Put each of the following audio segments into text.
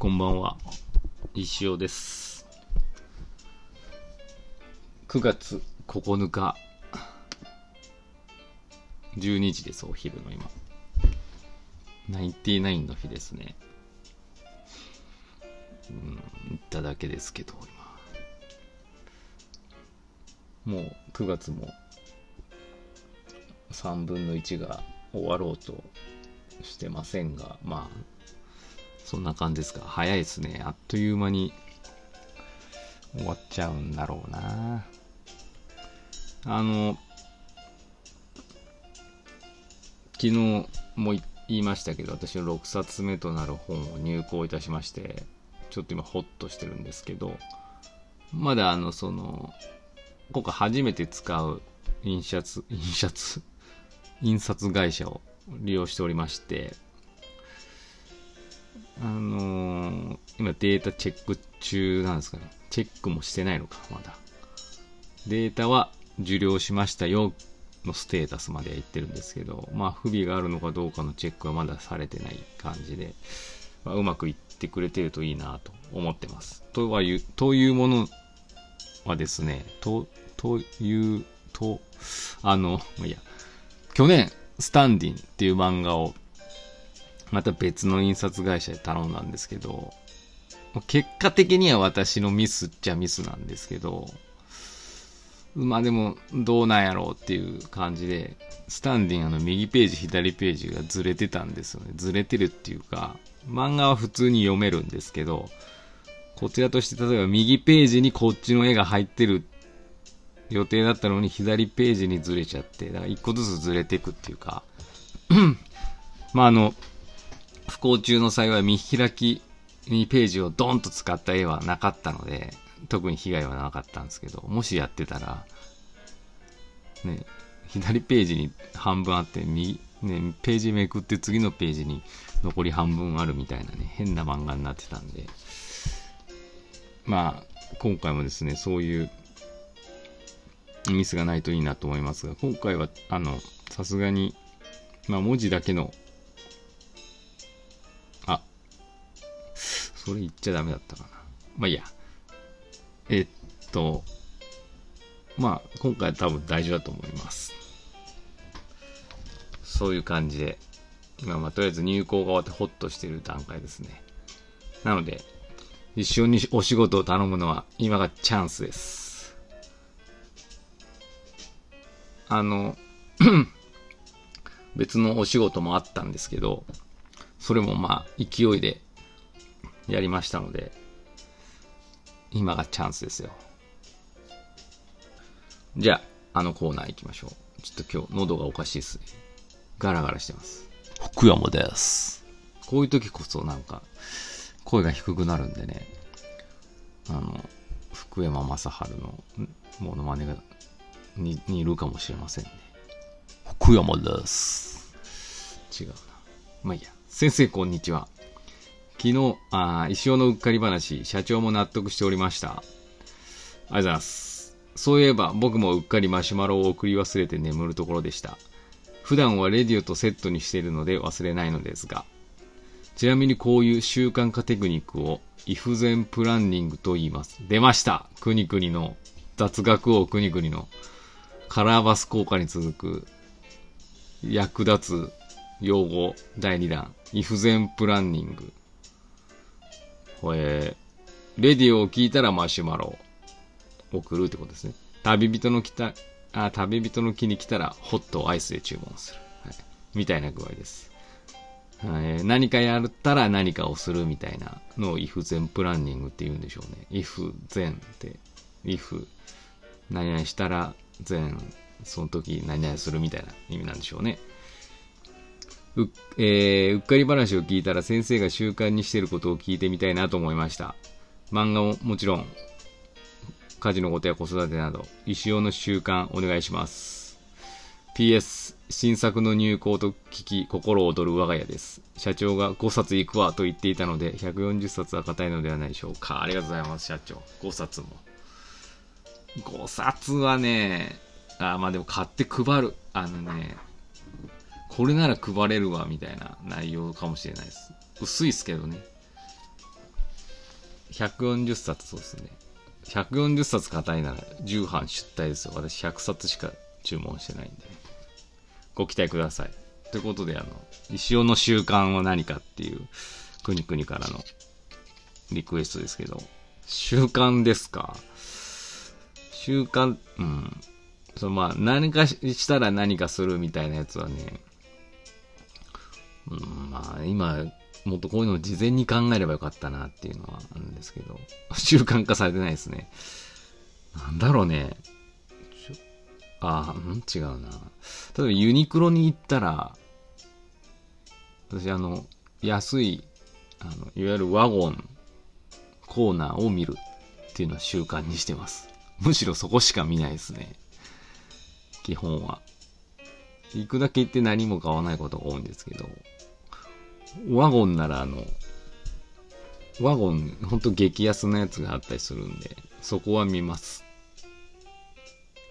こんばんは。石尾です。9月9日、12時です、お昼の今。ナインティナインの日ですね。うん、言っただけですけど、今。もう9月も3分の1が終わろうとしてませんが、まあ、そんな感じですか。早いですね。あっという間に終わっちゃうんだろうな。あの、昨日も言いましたけど、私の6冊目となる本を入稿いたしまして、ちょっと今ホッとしてるんですけど、まだあの、その、今回初めて使う印刷、印刷、印刷会社を利用しておりまして、あのー今データチェック中なんですかね。チェックもしてないのか、まだ。データは受領しましたよのステータスまでは言ってるんですけど、まあ不備があるのかどうかのチェックはまだされてない感じで、まあ、うまくいってくれてるといいなと思ってます。とはいう、というものはですね、と、という、と、あの、いや、去年、スタンディンっていう漫画をまた別の印刷会社で頼んだんですけど、結果的には私のミスっちゃミスなんですけど、まあでも、どうなんやろうっていう感じで、スタンディンあの右ページ、左ページがずれてたんですよね。ずれてるっていうか、漫画は普通に読めるんですけど、こちらとして例えば右ページにこっちの絵が入ってる予定だったのに左ページにずれちゃって、だから一個ずつずれていくっていうか、まああの、不幸中の幸い見開きにページをドンと使った絵はなかったので、特に被害はなかったんですけど、もしやってたら、ね、左ページに半分あって、右、ね、ページめくって次のページに残り半分あるみたいなね、変な漫画になってたんで、まあ、今回もですね、そういうミスがないといいなと思いますが、今回は、あの、さすがに、まあ、文字だけのそれ言っちゃダメだったかな。まあいいや。えっと、まあ今回は多分大丈夫だと思います。そういう感じで、今まあとりあえず入校が終わってホッとしてる段階ですね。なので、一緒にお仕事を頼むのは今がチャンスです。あの、別のお仕事もあったんですけど、それもまあ勢いでやりましたので、今がチャンスですよ。じゃあ、あのコーナー行きましょう。ちょっと今日喉がおかしいですね。ガラガラしてます。福山です。こういう時こそなんか、声が低くなるんでね、あの、福山雅治のモノマネがに似るかもしれませんね。福山です。違うな。まあいいや。先生、こんにちは。昨日、あー石尾のうっかり話、社長も納得しておりました。ありがとうございます。そういえば、僕もうっかりマシュマロを送り忘れて眠るところでした。普段はレディオとセットにしているので忘れないのですが。ちなみにこういう習慣化テクニックを、イフゼンプランニングと言います。出ましたくにくにの、雑学王くにくにの、カラーバス効果に続く、役立つ用語第2弾、イフゼンプランニング。これ、レディオを聞いたらマシュマロを送るってことですね。旅人の来た、あ、旅人の木に来たらホットアイスで注文する。はい。みたいな具合です。はい何かやったら何かをするみたいなのを if 全プランニングって言うんでしょうね。if 全って、if 何々したら全、その時何々するみたいな意味なんでしょうね。う,、えーうっかり話を聞いたら先生が習慣にしていることを聞いてみたいなと思いました。漫画ももちろん、家事のことや子育てなど、石尾の習慣お願いします。PS、新作の入稿と聞き、心躍る我が家です。社長が5冊いくわと言っていたので、140冊は硬いのではないでしょうか。ありがとうございます、社長。5冊も。5冊はね、あ、まあでも買って配る。あのね、これなら配れるわ、みたいな内容かもしれないです。薄いっすけどね。140冊そうですね。140冊硬いなら10版出題ですよ。私100冊しか注文してないんで。ご期待ください。ということで、あの、石尾の習慣は何かっていう、くにくにからのリクエストですけど、習慣ですか？習慣、うん。そのまあ、何かしたら何かするみたいなやつはね、まあ、今、もっとこういうのを事前に考えればよかったなっていうのはあるんですけど、習慣化されてないですね。なんだろうね。ああ、うん、違うな。例えばユニクロに行ったら、私あの、安い、あの、いわゆるワゴンコーナーを見るっていうのは習慣にしてます。むしろそこしか見ないですね。基本は。行くだけ行って何も買わないことが多いんですけど、ワゴンならあの、ワゴン、ほんと激安なやつがあったりするんで、そこは見ます。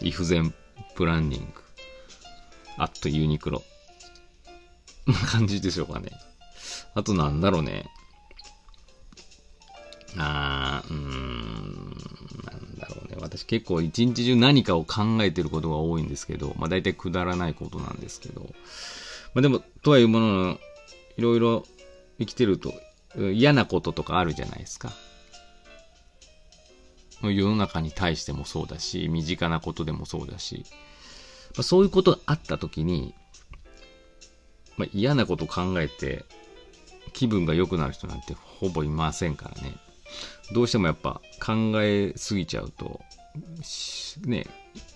イフゼンプランニング。あっとユニクロ。な感じでしょうかね。あとなんだろうね。あー、うーん、なんだろうね。私結構一日中何かを考えてることが多いんですけど、まあ大体くだらないことなんですけど、まあでも、とはいうものの、いろいろ生きてると嫌なこととかあるじゃないですか。世の中に対してもそうだし、身近なことでもそうだし、まあ、そういうことがあった時に、まあ、嫌なこと考えて気分が良くなる人なんてほぼいませんからね。どうしてもやっぱ考えすぎちゃうと、ね、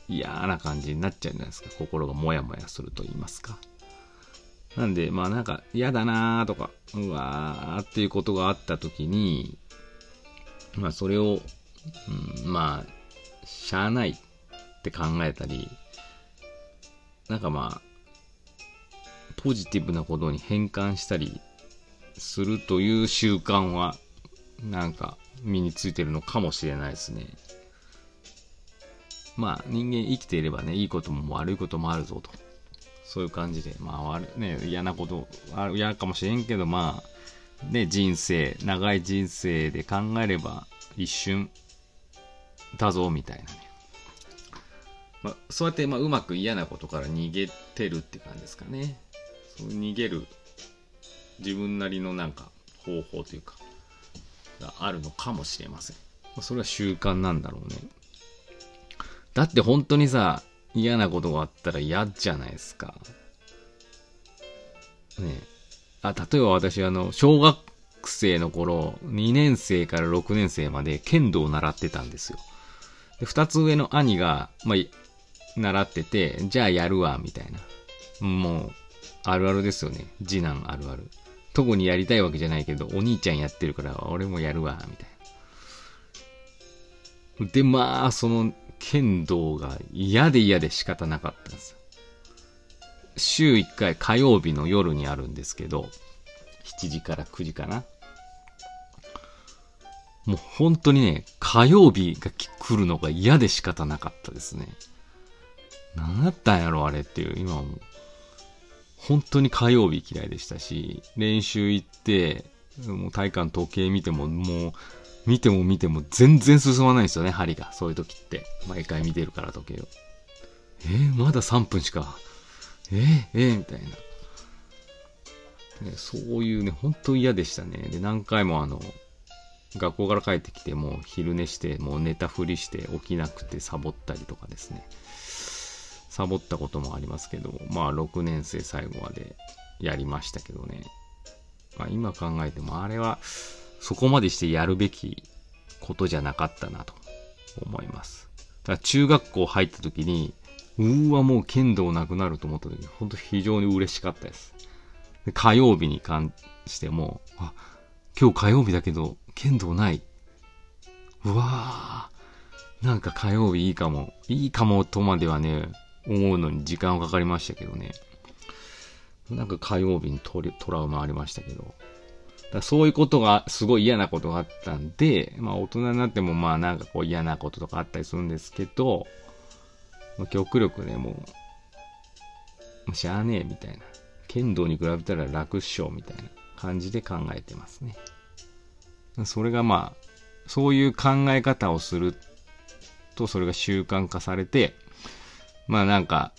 嫌な感じになっちゃうじゃないですか。心がモヤモヤすると言いますか。なんで、まあなんか嫌だなーとか、うわーっていうことがあった時に、まあそれを、うん、まあ、しゃあないって考えたり、なんかまあ、ポジティブなことに変換したりするという習慣は、なんか身についてるのかもしれないですね。まあ人間生きていればね、いいことも悪いこともあるぞと。そういう感じで、まあ、ね、嫌なこと、嫌かもしれんけど、まあ、ね、人生、長い人生で考えれば、一瞬、だぞ、みたいなね。まあ、そうやって、まあ、うまく嫌なことから逃げてるって感じですかね。そう逃げる、自分なりのなんか、方法というか、があるのかもしれません。まあ、それは習慣なんだろうね。だって本当にさ、嫌なことがあったら嫌じゃないですか。ねあ、例えば私、あの、小学生の頃、2年生から6年生まで剣道を習ってたんですよ。で、2つ上の兄が、まあ、習ってて、じゃあやるわ、みたいな。もう、あるあるですよね。次男あるある。特にやりたいわけじゃないけど、お兄ちゃんやってるから、俺もやるわ、みたいな。で、まあ、その剣道が嫌で嫌で仕方なかったんですよ。週1回火曜日の夜にあるんですけど、7時から9時かな。もう本当にね、火曜日が来るのが嫌で仕方なかったですね。何だったんやろ、あれっていう。今も、本当に火曜日嫌いでしたし、練習行って、もう体感時計見ても、もう見ても見ても全然進まないんですよね、針が。そういう時って。毎回見てるから時計を。えー、まだ3分しか。えー、えー、みたいな。ね、そういうね、本当嫌でしたね。で、何回もあの、学校から帰ってきて、もう昼寝して、もう寝たふりして起きなくてサボったりとかですね。サボったこともありますけど、まあ6年生最後までやりましたけどね。まあ今考えてもあれは、そこまでしてやるべきことじゃなかったなと思います。だから中学校入った時に、うーわ、もう剣道なくなると思った時に、本当非常に嬉しかったです。で火曜日に関しても、あ、今日火曜日だけど、剣道ない。うわー、なんか火曜日いいかも。いいかもとまではね、思うのに時間はかかりましたけどね。なんか火曜日にトラウマありましたけど。だそういうことが、すごい嫌なことがあったんで、まあ大人になってもまあなんかこう嫌なこととかあったりするんですけど、ま、極力ね、もう、もうしゃあねえみたいな。剣道に比べたら楽勝みたいな感じで考えてますね。それがまあ、そういう考え方をすると、それが習慣化されて、まあなんか、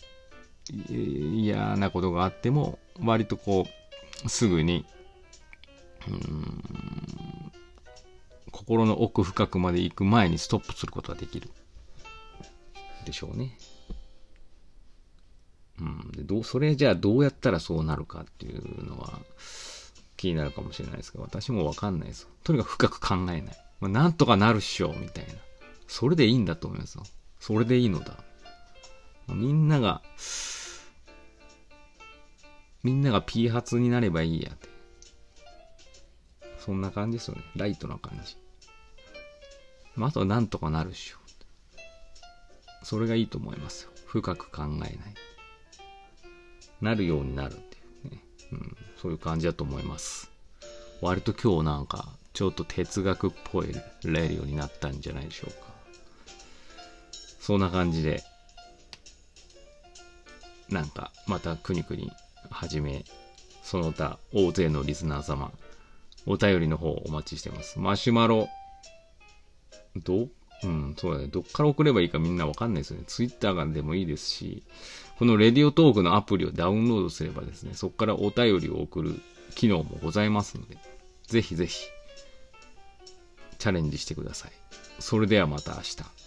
嫌なことがあっても、割とこう、すぐに、うん、心の奥深くまで行く前にストップすることができる。でしょうね。うん。で、どう、それじゃあどうやったらそうなるかっていうのは気になるかもしれないですけど、私もわかんないです。とにかく深く考えない。まあ、なんとかなるっしょ、みたいな。それでいいんだと思いますよ。それでいいのだ。みんなが、みんなが P 発になればいいやって。そんな感じですよね。ライトな感じ。まあ、あとはなんとかなるっしょ。それがいいと思いますよ。深く考えない。なるようになるっていうね。うん、そういう感じだと思います。割と今日なんか、ちょっと哲学っぽいレディオになったんじゃないでしょうか。そんな感じで、なんか、またくにくに始め、その他、大勢のリスナー様、お便りの方お待ちしてます。マシュマロ、ど、うん、そうだね。どっから送ればいいかみんなわかんないですよね。ツイッターがでもいいですし、このレディオトークのアプリをダウンロードすればですね、そこからお便りを送る機能もございますので、ぜひぜひ、チャレンジしてください。それではまた明日。